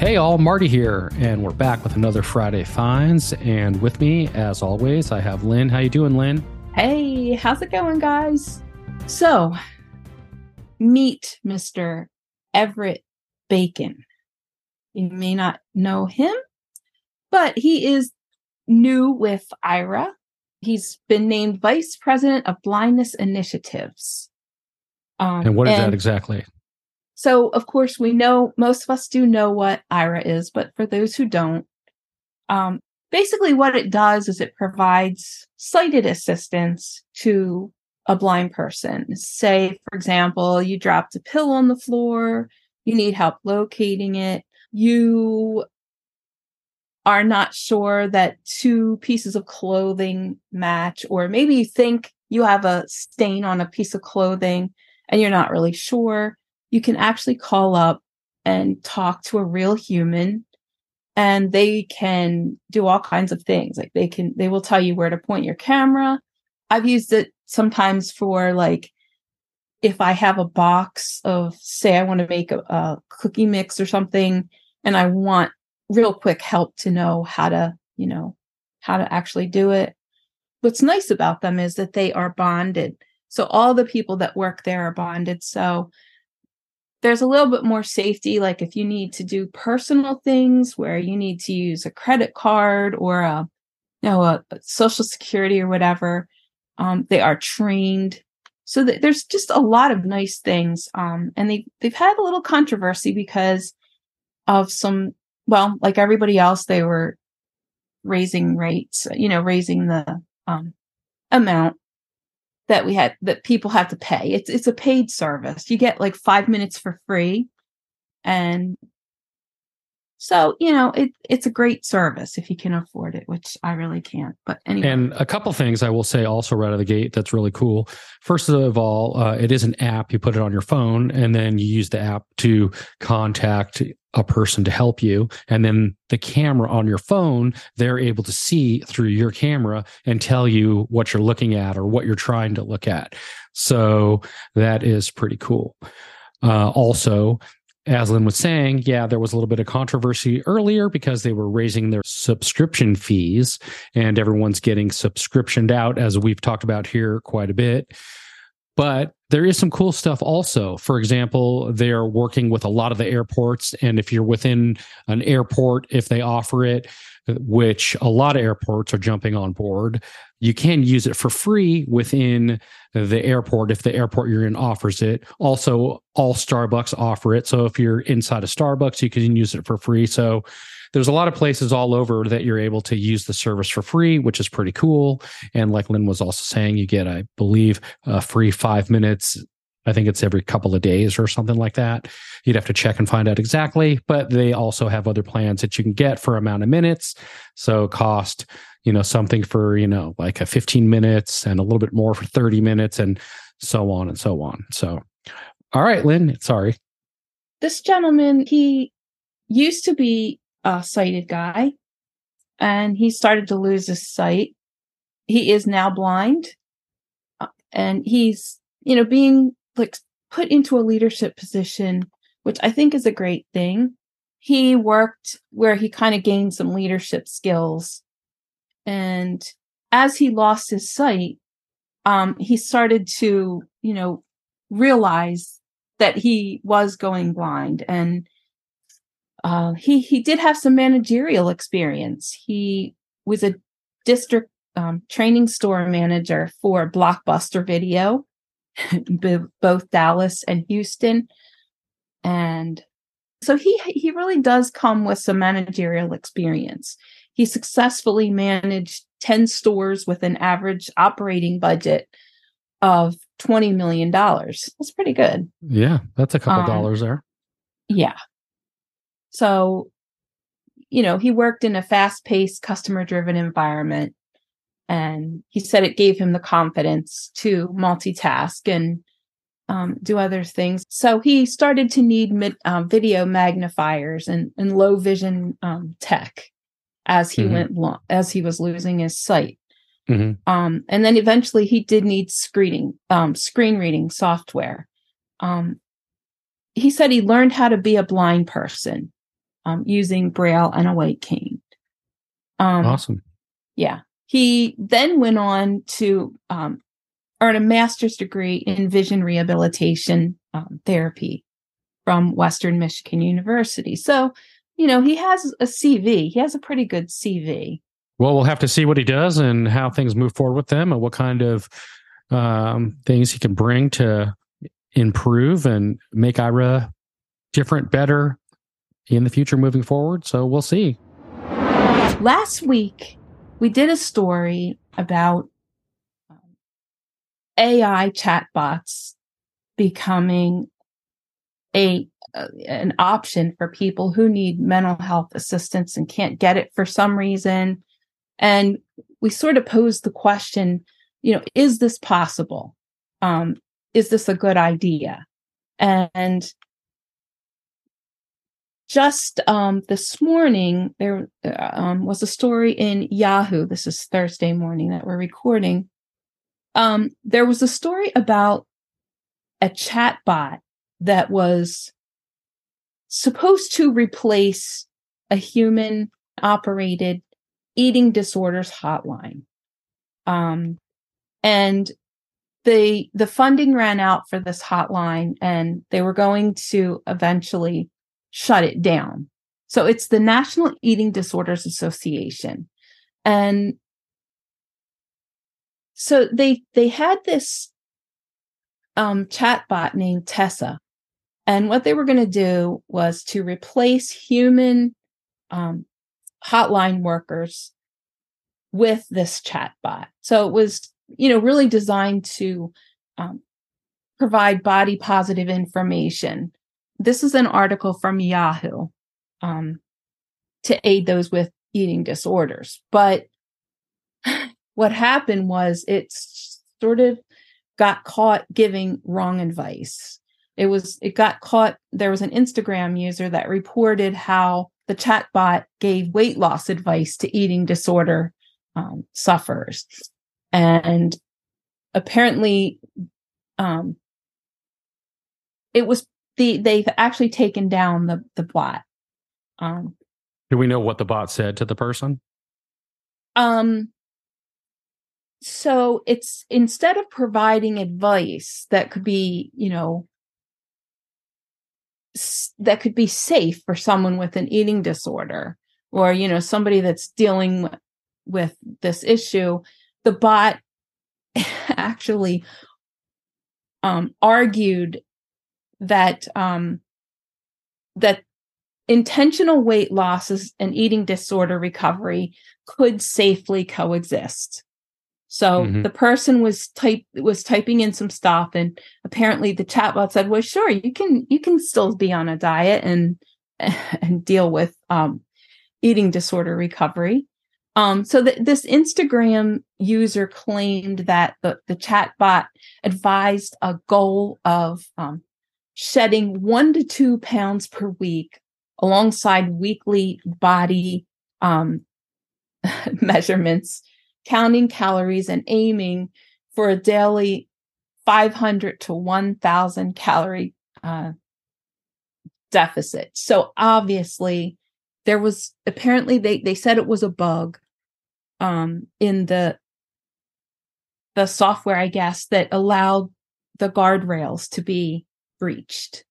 Hey, all, Marty here, and we're back with another Friday Finds. And with me, as always, I have Lynn. How you doing, Lynn? Hey, how's it going, guys? So, meet Mr. Everett Bacon. You may not know him, but he is new with AIRA. He's been named Vice President of Blindness Initiatives. Um, and what is and that exactly? So, of course, we know most of us do know what AIRA is, but for those who don't, um, basically what it does is it provides sighted assistance to a blind person. Say, for example, you dropped a pill on the floor, you need help locating it, you are not sure that two pieces of clothing match, or maybe you think you have a stain on a piece of clothing and you're not really sure, you can actually call up and talk to a real human and they can do all kinds of things. Like they can they will tell you where to point your camera. I've used it sometimes for like if i have a box of say i want to make a, a cookie mix or something and i want real quick help to know how to you know how to actually do it. What's nice about them is that they are bonded. So all the people that work there are bonded. So there's a little bit more safety like if you need to do personal things where you need to use a credit card or a you know a, social security or whatever um, they are trained. So th- there's just a lot of nice things um, and they they've had a little controversy because of some well like everybody else they were raising rates you know raising the um, amount that we had that people have to pay. It's it's a paid service. You get like five minutes for free. And so, you know, it it's a great service if you can afford it, which I really can't. But anyway. And a couple things I will say also right out of the gate that's really cool. First of all, uh, it is an app. You put it on your phone, and then you use the app to contact a person to help you and then the camera on your phone they're able to see through your camera and tell you what you're looking at or what you're trying to look at so that is pretty cool uh, also as Lynn was saying, yeah, there was a little bit of controversy earlier because they were raising their subscription fees and everyone's getting subscriptioned out, as we've talked about here quite a bit. But there is some cool stuff also. For example, they're working with a lot of the airports. And if you're within an airport, if they offer it, which a lot of airports are jumping on board, you can use it for free within the airport if the airport you're in offers it. Also, all Starbucks offer it. So if you're inside a Starbucks, you can use it for free. So there's a lot of places all over that you're able to use the service for free, which is pretty cool. And like Lynn was also saying, you get, I believe, a free five minutes. I think it's every couple of days or something like that. You'd have to check and find out exactly, but they also have other plans that you can get for amount of minutes. So cost, you know, something for, you know, like a 15 minutes and a little bit more for 30 minutes and so on and so on. So, all right, Lynn, sorry. This gentleman, he used to be a sighted guy and he started to lose his sight. He is now blind uh, and he's, you know, being like put into a leadership position, which I think is a great thing. He worked where he kind of gained some leadership skills. And as he lost his sight, um, he started to, you know, realize that he was going blind and uh, he he did have some managerial experience. He was a district um, training store manager for Blockbuster Video, both Dallas and Houston, and so he he really does come with some managerial experience. He successfully managed ten stores with an average operating budget of twenty million dollars. That's pretty good. Yeah, that's a couple um, dollars there. Yeah, so, you know, he worked in a fast paced, customer driven environment. And he said it gave him the confidence to multitask and um, do other things. So he started to need mid, um, video magnifiers and, and low vision um, tech as he mm-hmm. went lo- as he was losing his sight. Mm-hmm. Um, and then eventually he did need screening, um, screen reading software. Um, he said he learned how to be a blind person um, using Braille and a white cane. Um, awesome. Yeah. He then went on to um, earn a master's degree in vision rehabilitation um, therapy from Western Michigan University. So, you know, he has a CV. He has a pretty good CV. Well, we'll have to see what he does and how things move forward with them and what kind of um, things he can bring to improve and make AIRA different, better in the future moving forward. So we'll see. Last week, we did a story about um, AI chatbots becoming a uh, an option for people who need mental health assistance and can't get it for some reason. And we sort of posed the question, you know, is this possible? Um, is this a good idea? And just um, this morning, there uh, um, was a story in Yahoo. This is Thursday morning that we're recording. Um, there was a story about a chatbot that was supposed to replace a human operated eating disorders hotline. Um, and the the funding ran out for this hotline and they were going to eventually shut it down. So it's the National Eating Disorders Association. And so they they had this um chatbot named Tessa. And what they were going to do was to replace human um, hotline workers with this chatbot. So it was you know, really designed to um, provide body positive information. This is an article from Yahoo um, to aid those with eating disorders. But what happened was it sort of got caught giving wrong advice. It was it got caught. There was an Instagram user that reported how the chatbot gave weight loss advice to eating disorder um, sufferers and apparently um it was the they've actually taken down the the bot. Um do we know what the bot said to the person? Um so it's instead of providing advice that could be you know that could be safe for someone with an eating disorder or you know somebody that's dealing with this issue the bot actually um, argued that um, that intentional weight losses and eating disorder recovery could safely coexist. So mm-hmm. the person was type was typing in some stuff, and apparently the chatbot said, "Well, sure, you can you can still be on a diet and and deal with um, eating disorder recovery." Um, so th- this Instagram user claimed that the, the chatbot advised a goal of um, shedding one to two pounds per week alongside weekly body um, measurements, counting calories, and aiming for a daily 500 to 1,000 calorie uh, deficit. So obviously, there was apparently they they said it was a bug um in the the software i guess that allowed the guardrails to be breached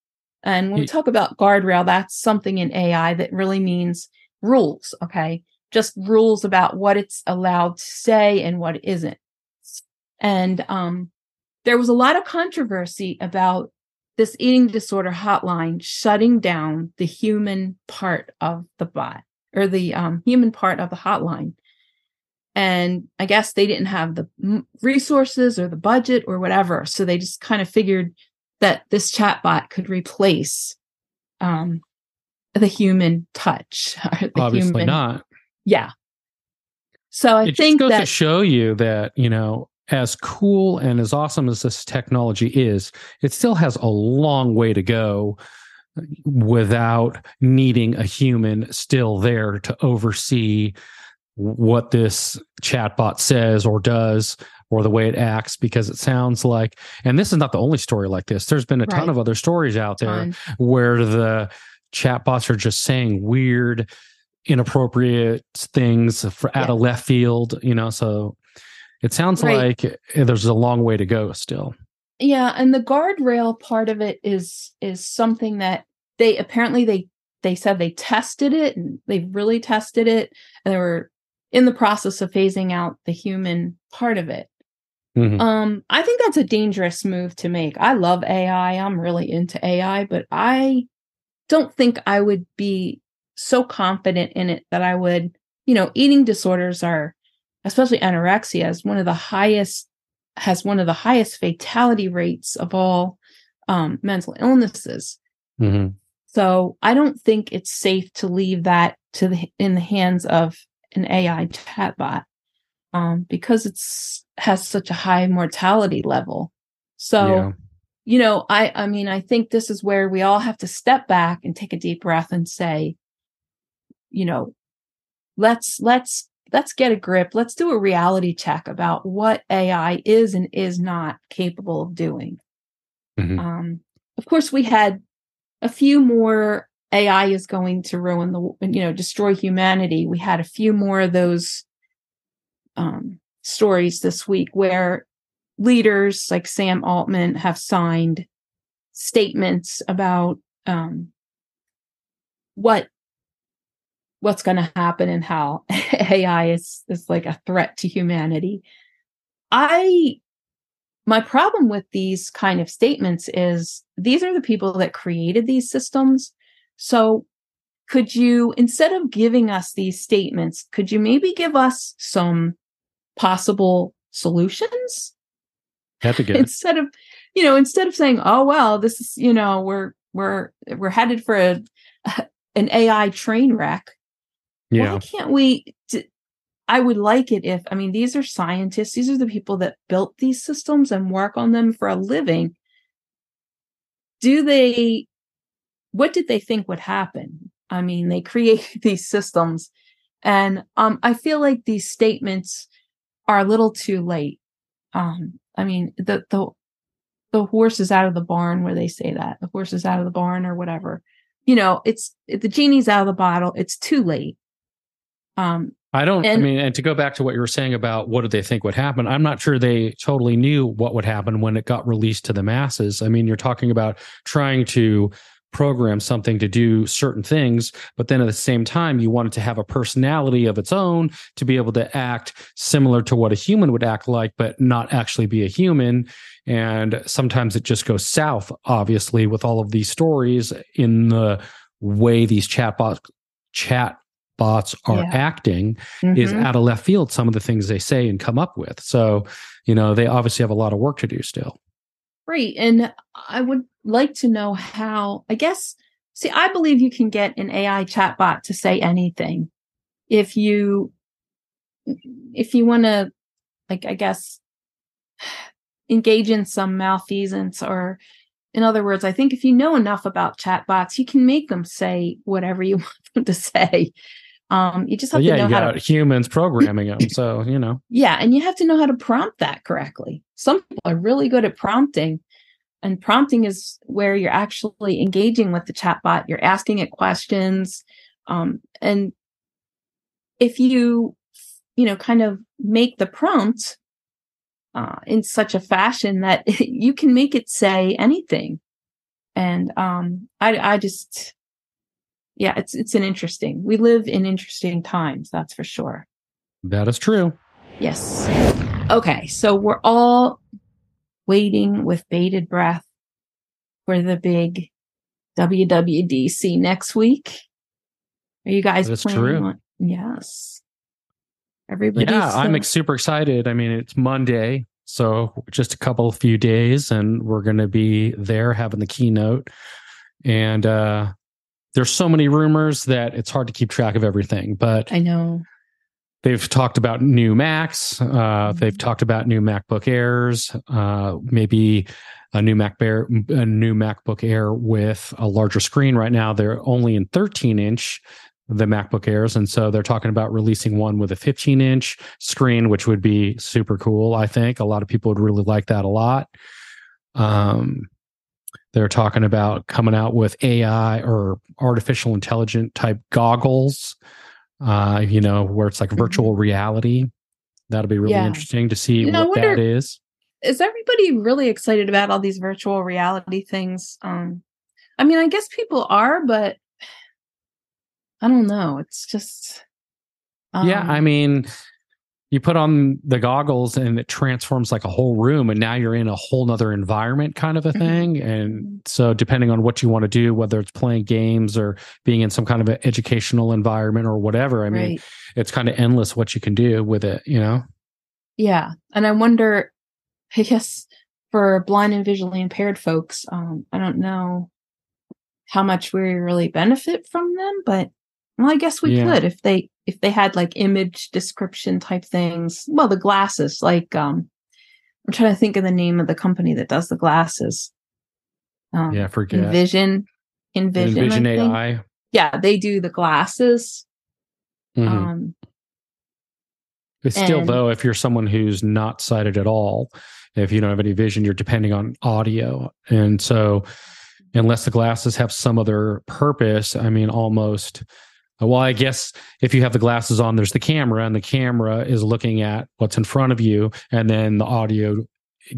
and when we talk about guardrail that's something in ai that really means rules okay just rules about what it's allowed to say and what it isn't and um there was a lot of controversy about this eating disorder hotline shutting down the human part of the bot or the um, human part of the hotline. And I guess they didn't have the resources or the budget or whatever. So they just kind of figured that this chatbot could replace um, the human touch. or The Obviously human, not. Yeah. So I it think goes that to show you that you know as cool and as awesome as this technology is, it still has a long way to go without needing a human still there to oversee what this chatbot says or does or the way it acts because it sounds like and this is not the only story like this there's been a ton of other stories out there where the chatbots are just saying weird, inappropriate things for, out Yeah. of left field, you know. So it sounds Right. like eh, there's a long way to go still. Yeah, and the guardrail part of it is is something that they apparently they they said they tested it and they really tested it and they were in the process of phasing out the human part of it. Mhm. Um I think that's a dangerous move to make. I love AI. I'm really into AI, but I don't think I would be so confident in it that I would, you know, eating disorders are especially anorexia is one of the highest has one of the highest fatality rates of all um, mental illnesses. Mhm. So I don't think it's safe to leave that to the in the hands of an AI chatbot um, because it's has such a high mortality level. So Yeah. you know, I I mean, I think this is where we all have to step back and take a deep breath and say, you know, let's let's let's get a grip. Let's do a reality check about what AI is and is not capable of doing. Mhm. Um, of course, we had a few more AI is going to ruin the you know destroy humanity. We had a few more of those um, stories this week where leaders like Sam Altman have signed statements about um, what what's going to happen and how AI is is like a threat to humanity. I my problem with these kind of statements is these are the people that created these systems. So could you instead of giving us these statements, could you maybe give us some possible solutions? That'd be good. instead of you know instead of saying oh well this is you know we're we're we're headed for a an ai train wreck yeah. why can't we d- i would like it if i mean these are scientists these are the people that built these systems and work on them for a living do they what did they think would happen i mean they create these systems and um i feel like these statements are a little too late um i mean the the the horse is out of the barn where they say that the horse is out of the barn or whatever you know it's the genie's out of the bottle it's too late um I don't. I mean, and to go back to what you were saying about what did they think would happen, I'm not sure they totally knew what would happen when it got released to the masses. I mean, you're talking about trying to program something to do certain things, but then at the same time, you want it to have a personality of its own to be able to act similar to what a human would act like, but not actually be a human. And sometimes it just goes south, obviously, with all of these stories in the way these chatbots chat bots are Yeah. acting is mhm. out of left field some of the things they say and come up with so you know they obviously have a lot of work to do still Great. And I would like to know how, I guess, see, I believe you can get an AI chatbot to say anything. If you, if you want to, like, I guess, engage in some malfeasance or, in other words, I think if you know enough about chatbots, you can make them say whatever you want them to say. Um, you just have But yeah to know you how got to humans programming them so you know yeah, and you have to know how to prompt that correctly. Some people are really good at prompting, and prompting is where you're actually engaging with the chatbot. You're asking it questions, um, and if you, you know, kind of make the prompt uh, in such a fashion that you can make it say anything, and um, I, I just, yeah, it's it's an interesting. We live in interesting times, that's for sure. that is true Yes. Okay, so we're all waiting with bated breath for the big WWDC next week. Are you guys That's planning true. on? Yes. Everybody. yeah i'm ex- super excited i mean it's monday so just a couple few days and we're going to be there having the keynote and uh there's so many rumors that it's hard to keep track of everything but I know. They've talked about new Macs. Uh, they've talked about new MacBook Airs, uh, maybe a new Mac Bear, a new MacBook Air with a larger screen. Right now, they're only in 13 inch, the MacBook Airs, and so they're talking about releasing one with a 15 inch screen, which would be super cool. I think a lot of people would really like that a lot. Um, They're talking about coming out with AI or artificial intelligent type goggles, uh, you know, where it's like Mhm. virtual reality. That'll be really Yeah. interesting to see You know, what wonder- that is. is everybody really excited about all these virtual reality things? Um, I mean, I guess people are, but I don't know. It's just yeah, um, I mean, you put on the goggles and it transforms like a whole room, and now you're in a whole nother environment kind of a Mhm. thing. And so, depending on what you want to do, whether it's playing games or being in some kind of an educational environment or whatever, I mean, right. it's kind of endless what you can do with it, you know? Yeah. And I wonder, I guess for blind and visually impaired folks, um, I don't know how much we really benefit from them, but well, I guess we Yeah. could if they if they had like image description type things. Well, the glasses, like um I'm trying to think of the name of the company that does the glasses. Um Yeah, forget. Envision. Envision. Envision. AI. Yeah, they do the glasses. Mhm. Um It's still, and- though, if you're someone who's not sighted at all, if you don't have any vision, you're depending on audio. And so, unless the glasses have some other purpose, I mean, almost, well, I guess if you have the glasses on, there's the camera, and the camera is looking at what's in front of you, and then the audio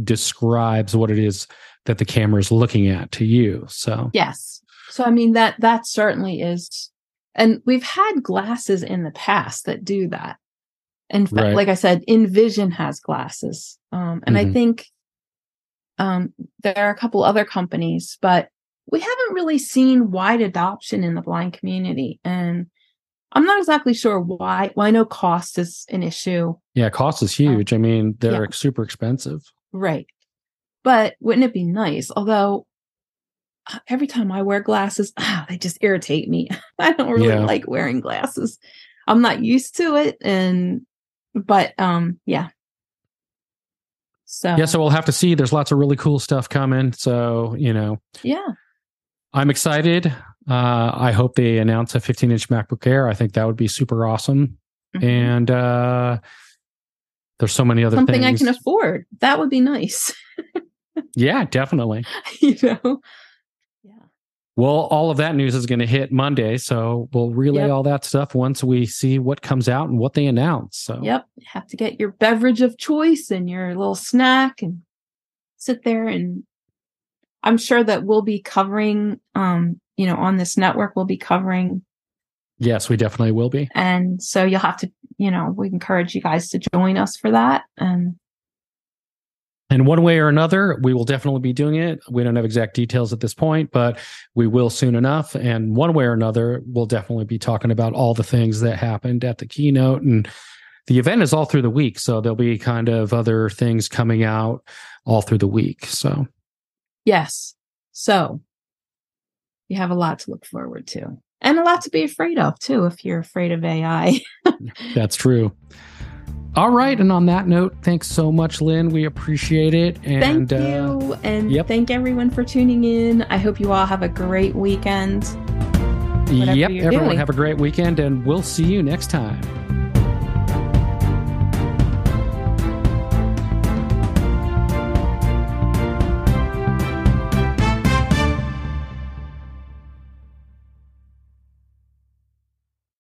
describes what it is that the camera is looking at to you. So, Yes. So I mean that that certainly is and we've had glasses in the past that do that. In fact, Right. like I said, Envision has glasses. Um and I Mhm. think um there are a couple other companies, but we haven't really seen wide adoption in the blind community. And I'm not exactly sure why. Well, I know cost is an issue. yeah, cost is huge. I mean, they're yeah. super expensive. Right. But wouldn't it be nice? Although uh, every time I wear glasses, ah, they just irritate me. I don't really Yeah. like wearing glasses. I'm not used to it and but um yeah. So Yeah, so we'll have to see. There's lots of really cool stuff coming. So, you know, yeah. I'm excited. Uh, I hope they announce a 15 inch MacBook Air. I think that would be super awesome. Mhm. And uh, there's so many other something things. I can afford. That would be nice. yeah, definitely. you know. Yeah. Well, all of that news is going to hit Monday. So we'll relay Yep. all that stuff once we see what comes out and what they announce. So, Yep. You have to get your beverage of choice and your little snack and sit there and I'm sure that we'll be covering um, you know, on this network we'll be covering yes, we definitely will be. and so you'll have to, you know, we encourage you guys to join us for that. And And one way or another, we will definitely be doing it. We don't have exact details at this point, but we will soon enough. And one way or another, we'll definitely be talking about all the things that happened at the keynote. And the event is all through the week. So there'll be kind of other things coming out all through the week. So, yes. So you have a lot to look forward to. And a lot to be afraid of too if you're afraid of AI. that's true. All right. And on that note, thanks so much, Lynn. We appreciate it. And thank uh, you. and yep. thank everyone for tuning in. I hope you all have a great weekend. yep, everyone doing. have a great weekend and we'll see you next time.